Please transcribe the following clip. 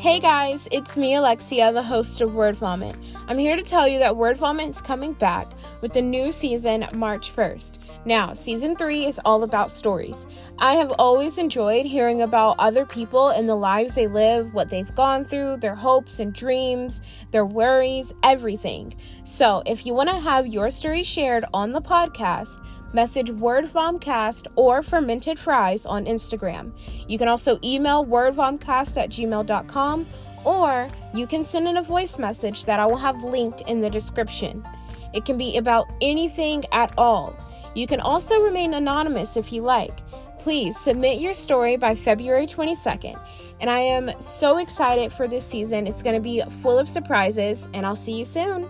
Hey guys, it's me, Alexia, the host of Word Vomit. I'm here to tell you that Word Vomit is coming back with the new season March 1st. Now, season 3 is all about stories. I have always enjoyed hearing about other people and the lives they live, what they've gone through, their hopes and dreams, their worries, everything. So, if you want to have your story shared on the podcast, message wordvomcast or fermented fries on Instagram. You can also email wordvomcast at gmail.com or you can send in a voice message that I will have linked in the description. It can be about anything at all. You can also remain anonymous if you like. Please submit your story by February 22nd. And I am so excited for this season. It's going to be full of surprises, and I'll see you soon.